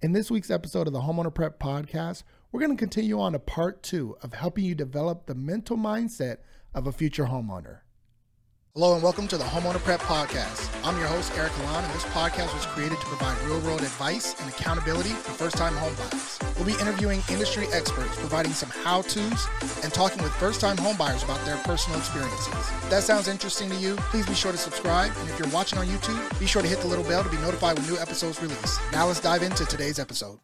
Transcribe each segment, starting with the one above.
In this week's episode of the Homeowner Prep Podcast, we're going to continue on to part two of helping you develop the mental mindset of a future homeowner. Hello and welcome to the Homeowner Prep Podcast. I'm your host, Eric Alon, and this podcast was created to provide real world advice and accountability for first time homebuyers. We'll be interviewing industry experts, providing some how to's, and talking with first time homebuyers about their personal experiences. If that sounds interesting to you, please be sure to subscribe. And if you're watching on YouTube, be sure to hit the little bell to be notified when new episodes release. Now let's dive into today's episode.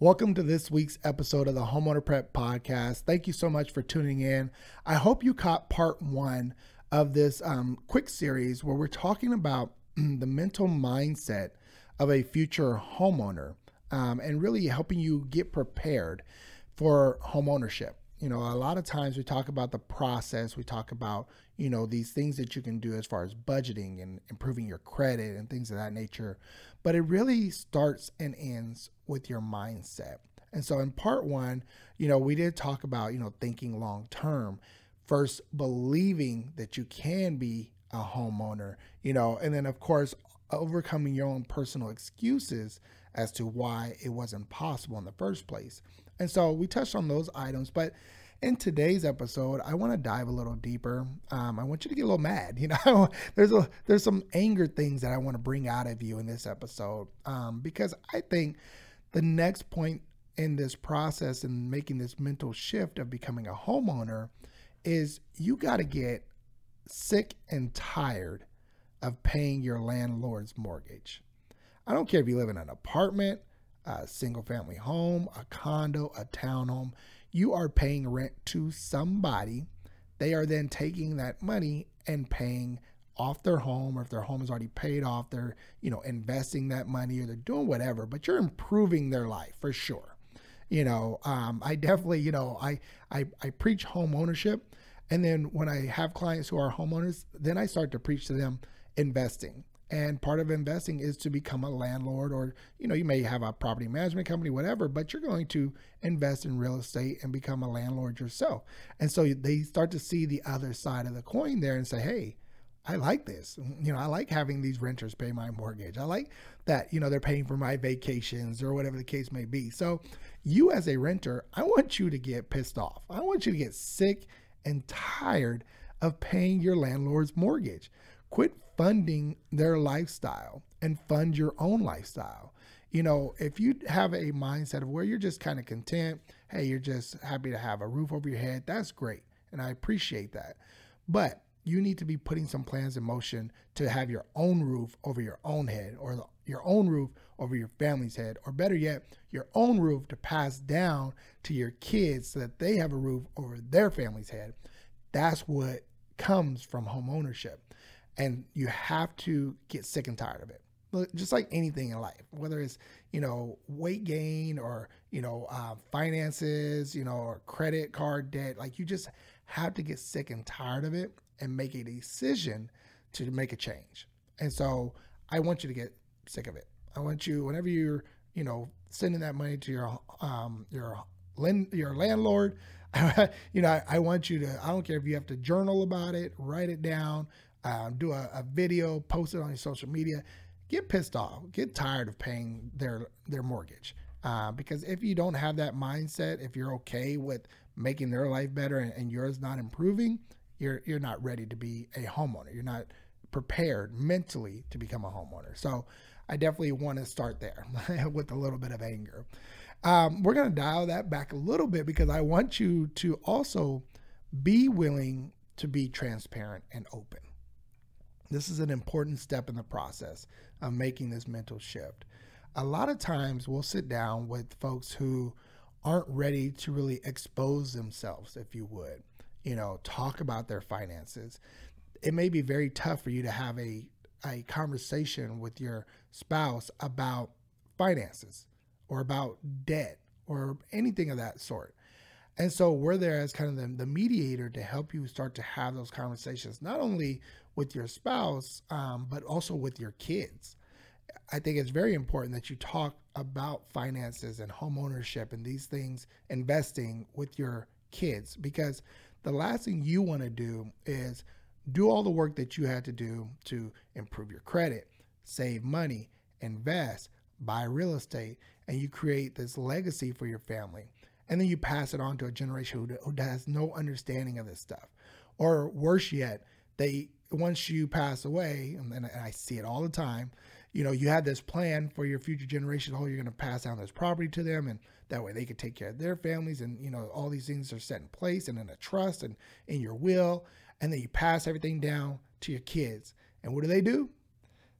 Welcome to this week's episode of the Homeowner Prep Podcast. Thank you so much for tuning in. I hope you caught part one of this um, quick series where we're talking about the mental mindset of a future homeowner um, and really helping you get prepared for homeownership. You know, a lot of times we talk about the process, we talk about, you know, these things that you can do as far as budgeting and improving your credit and things of that nature. But it really starts and ends with your mindset. And so in part one, you know, we did talk about, you know, thinking long term first believing that you can be a homeowner, you know, and then of course overcoming your own personal excuses as to why it wasn't possible in the first place. And so we touched on those items, but in today's episode, I want to dive a little deeper. Um, I want you to get a little mad. You know, there's a there's some anger things that I want to bring out of you in this episode um, because I think the next point in this process and making this mental shift of becoming a homeowner is you got to get sick and tired of paying your landlord's mortgage. I don't care if you live in an apartment, a single family home, a condo, a townhome, you are paying rent to somebody. They are then taking that money and paying off their home or if their home is already paid off they're you know investing that money or they're doing whatever but you're improving their life for sure you know um, i definitely you know I, I i preach home ownership and then when I have clients who are homeowners, then I start to preach to them investing. And part of investing is to become a landlord, or you know, you may have a property management company, whatever, but you're going to invest in real estate and become a landlord yourself. And so they start to see the other side of the coin there and say, hey, I like this. You know, I like having these renters pay my mortgage. I like that, you know, they're paying for my vacations or whatever the case may be. So, you as a renter, I want you to get pissed off. I want you to get sick and tired of paying your landlord's mortgage. Quit funding their lifestyle and fund your own lifestyle. You know, if you have a mindset of where you're just kind of content, hey, you're just happy to have a roof over your head, that's great. And I appreciate that. But you need to be putting some plans in motion to have your own roof over your own head or your own roof over your family's head, or better yet, your own roof to pass down to your kids so that they have a roof over their family's head. That's what comes from home ownership. And you have to get sick and tired of it. Just like anything in life, whether it's, you know, weight gain or, you know, uh, finances, you know, or credit card debt, like you just have to get sick and tired of it and make a decision to make a change. And so I want you to get sick of it. I want you whenever you're, you know, sending that money to your um your your landlord, you know, I, I, want you to. I don't care if you have to journal about it, write it down, uh, do a, a video, post it on your social media. Get pissed off. Get tired of paying their their mortgage. Uh, because if you don't have that mindset, if you're okay with making their life better and, and yours not improving, you're you're not ready to be a homeowner. You're not prepared mentally to become a homeowner. So I definitely want to start there with a little bit of anger. Um, we're going to dial that back a little bit because I want you to also be willing to be transparent and open. This is an important step in the process of making this mental shift. A lot of times we'll sit down with folks who aren't ready to really expose themselves, if you would, you know, talk about their finances. It may be very tough for you to have a a conversation with your spouse about finances or about debt or anything of that sort. And so we're there as kind of the, the mediator to help you start to have those conversations, not only with your spouse, um, but also with your kids. I think it's very important that you talk about finances and home ownership and these things, investing with your kids, because the last thing you want to do is do all the work that you had to do to improve your credit, save money, invest, buy real estate, and you create this legacy for your family. And then you pass it on to a generation who, who has no understanding of this stuff. Or worse yet, they once you pass away, and, and I see it all the time, you know, you had this plan for your future generations. Oh, you're going to pass down this property to them, and that way they can take care of their families. And you know, all these things are set in place and in a trust and in your will. And then you pass everything down to your kids. And what do they do?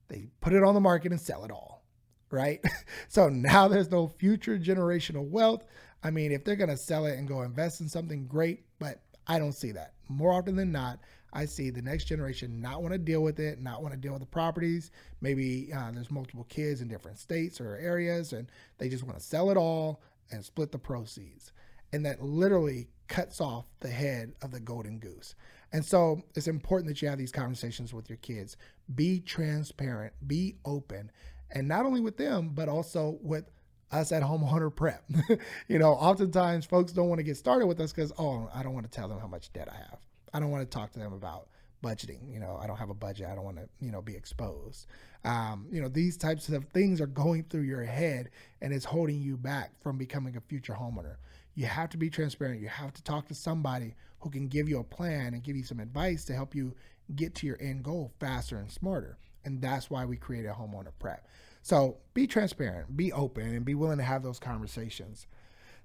They put it on the market and sell it all, right? so now there's no future generational wealth. I mean, if they're going to sell it and go invest in something, great. But I don't see that. More often than not, I see the next generation not want to deal with it, not want to deal with the properties. Maybe uh, there's multiple kids in different states or areas, and they just want to sell it all and split the proceeds. And that literally cuts off the head of the golden goose. And so it's important that you have these conversations with your kids. Be transparent, be open, and not only with them, but also with us at Homeowner Prep. you know, oftentimes folks don't want to get started with us because, oh, I don't want to tell them how much debt I have. I don't want to talk to them about budgeting. You know, I don't have a budget. I don't want to, you know, be exposed. Um, you know, these types of things are going through your head and it's holding you back from becoming a future homeowner. You have to be transparent. You have to talk to somebody who can give you a plan and give you some advice to help you get to your end goal faster and smarter. And that's why we created a homeowner prep. So be transparent, be open, and be willing to have those conversations.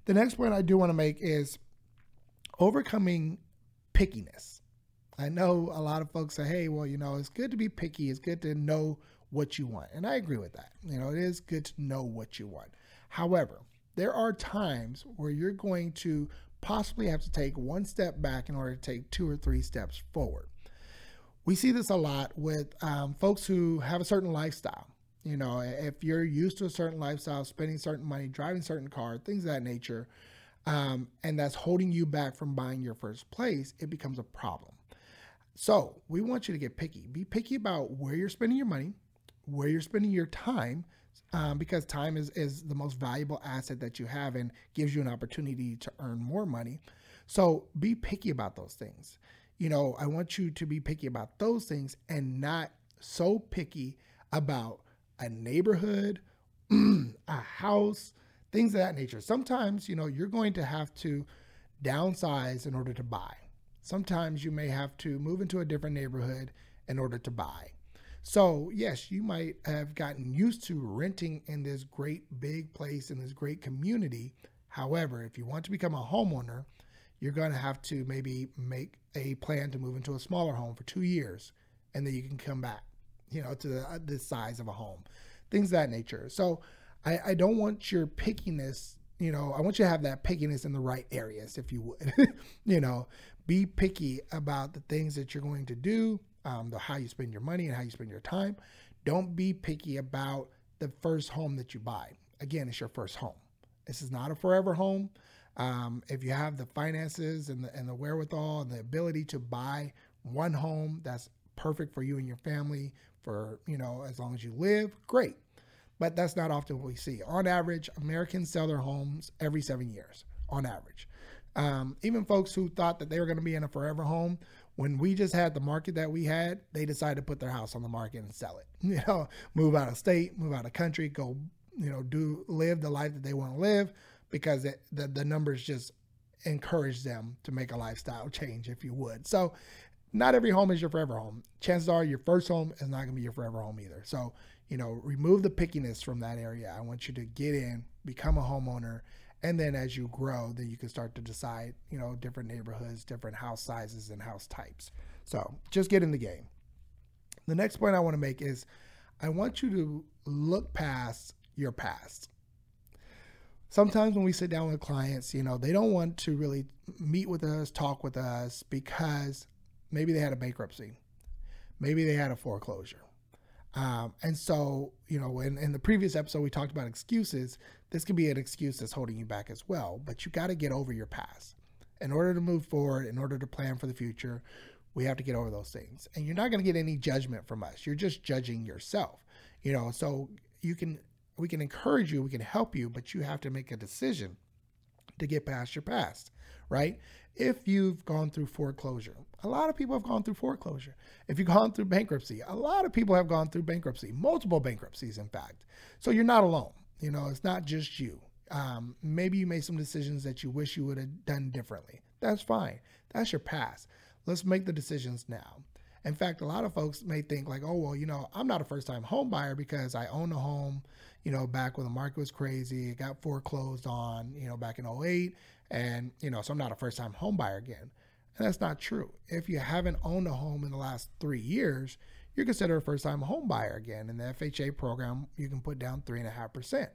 The next point I do want to make is overcoming pickiness. I know a lot of folks say, hey, well, you know, it's good to be picky. It's good to know what you want. And I agree with that. You know, it is good to know what you want. However, there are times where you're going to possibly have to take one step back in order to take two or three steps forward. We see this a lot with um, folks who have a certain lifestyle. You know, if you're used to a certain lifestyle, spending certain money, driving certain car, things of that nature, um, and that's holding you back from buying your first place, it becomes a problem. So we want you to get picky. Be picky about where you're spending your money, where you're spending your time, um, because time is, is the most valuable asset that you have and gives you an opportunity to earn more money. So be picky about those things. You know, I want you to be picky about those things and not so picky about a neighborhood, a house, things of that nature. Sometimes, you know, you're going to have to downsize in order to buy. Sometimes you may have to move into a different neighborhood in order to buy. So, yes, you might have gotten used to renting in this great big place in this great community. However, if you want to become a homeowner, you're going to have to maybe make a plan to move into a smaller home for two years and then you can come back, you know, to the, uh, the size of a home, things of that nature. So, I, I don't want your pickiness, you know, I want you to have that pickiness in the right areas, if you would. you know, be picky about the things that you're going to do, um, the how you spend your money and how you spend your time. Don't be picky about the first home that you buy. Again, it's your first home. This is not a forever home. Um, if you have the finances and the, and the wherewithal and the ability to buy one home that's perfect for you and your family for you know as long as you live, great but that's not often what we see. On average, Americans sell their homes every seven years, on average. Um, even folks who thought that they were going to be in a forever home, when we just had the market that we had, they decided to put their house on the market and sell it. You know, move out of state, move out of country, go, you know, do live the life that they want to live because it, the the numbers just encourage them to make a lifestyle change, if you would. So, not every home is your forever home. Chances are your first home is not going to be your forever home either. So you know, remove the pickiness from that area. I want you to get in, become a homeowner, and then as you grow, then you can start to decide, you know, different neighborhoods, different house sizes, and house types. So just get in the game. The next point I want to make is I want you to look past your past. Sometimes when we sit down with clients, you know, they don't want to really meet with us, talk with us because maybe they had a bankruptcy, maybe they had a foreclosure um, and so, you know, in, in the previous episode, we talked about excuses. This could be an excuse that's holding you back as well, but you got to get over your past. In order to move forward, in order to plan for the future, we have to get over those things. And you're not going to get any judgment from us. You're just judging yourself. You know, so you can, we can encourage you, we can help you, but you have to make a decision to get past your past, right? If you've gone through foreclosure, a lot of people have gone through foreclosure. If you've gone through bankruptcy, a lot of people have gone through bankruptcy, multiple bankruptcies, in fact. So you're not alone. You know, it's not just you. Um, maybe you made some decisions that you wish you would have done differently. That's fine. That's your past. Let's make the decisions now. In fact, a lot of folks may think like, oh, well, you know, I'm not a first time home buyer because I own a home, you know, back when the market was crazy, it got foreclosed on, you know, back in 08. And, you know, so I'm not a first time home buyer again. And that's not true. If you haven't owned a home in the last three years, you're considered a first time home buyer again. In the FHA program, you can put down three and a half percent,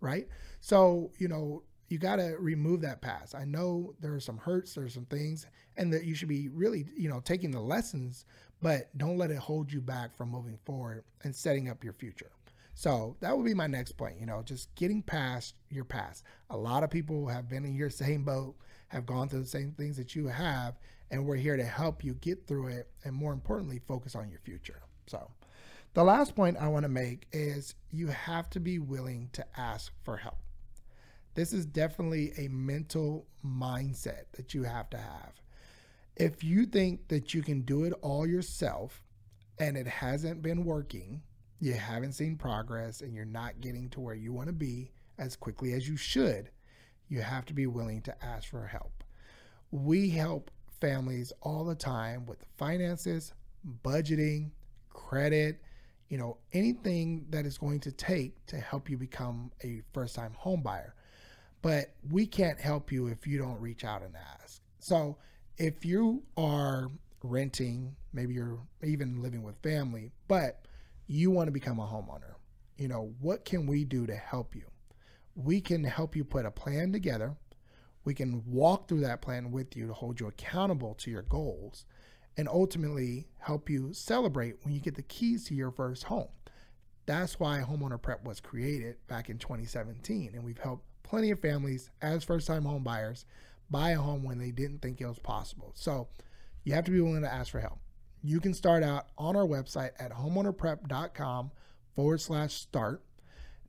right? So, you know, you got to remove that past. I know there are some hurts, there's some things, and that you should be really, you know, taking the lessons, but don't let it hold you back from moving forward and setting up your future. So that would be my next point, you know, just getting past your past. A lot of people have been in your same boat, have gone through the same things that you have, and we're here to help you get through it and more importantly, focus on your future. So the last point I want to make is you have to be willing to ask for help. This is definitely a mental mindset that you have to have. If you think that you can do it all yourself and it hasn't been working, you haven't seen progress, and you're not getting to where you want to be as quickly as you should, you have to be willing to ask for help. We help families all the time with finances, budgeting, credit, you know, anything that is going to take to help you become a first time home buyer but we can't help you if you don't reach out and ask. So if you are renting, maybe you're even living with family, but you want to become a homeowner, you know, what can we do to help you? We can help you put a plan together. We can walk through that plan with you to hold you accountable to your goals and ultimately help you celebrate when you get the keys to your first home. That's why Homeowner Prep was created back in 2017, and we've helped plenty of families as first time home buyers buy a home when they didn't think it was possible. So you have to be willing to ask for help. You can start out on our website at homeownerprep.com forward slash start.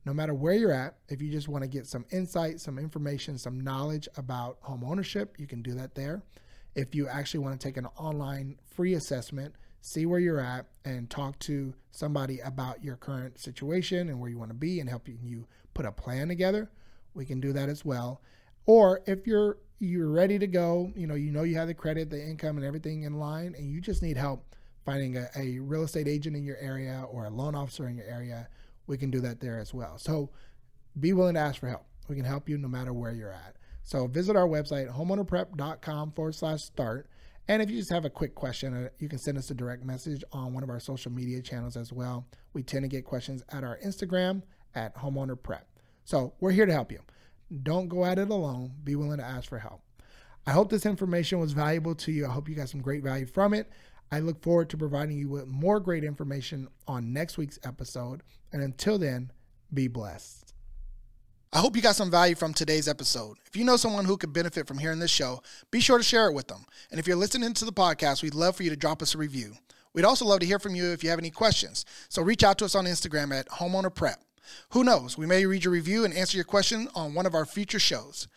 No matter where you're at, if you just want to get some insight, some information, some knowledge about home ownership, you can do that there. If you actually want to take an online free assessment, see where you're at, and talk to somebody about your current situation and where you want to be and helping you put a plan together, we can do that as well. Or if you're you're ready to go, you know, you know you have the credit, the income, and everything in line, and you just need help finding a, a real estate agent in your area or a loan officer in your area, we can do that there as well. So be willing to ask for help. We can help you no matter where you're at. So visit our website, homeownerprep.com forward slash start. And if you just have a quick question, uh, you can send us a direct message on one of our social media channels as well. We tend to get questions at our Instagram at homeownerprep. So we're here to help you. Don't go at it alone. Be willing to ask for help. I hope this information was valuable to you. I hope you got some great value from it. I look forward to providing you with more great information on next week's episode. And until then, be blessed. I hope you got some value from today's episode. If you know someone who could benefit from hearing this show, be sure to share it with them. And if you're listening to the podcast, we'd love for you to drop us a review. We'd also love to hear from you if you have any questions. So reach out to us on Instagram at homeowner prep. Who knows? We may read your review and answer your question on one of our future shows.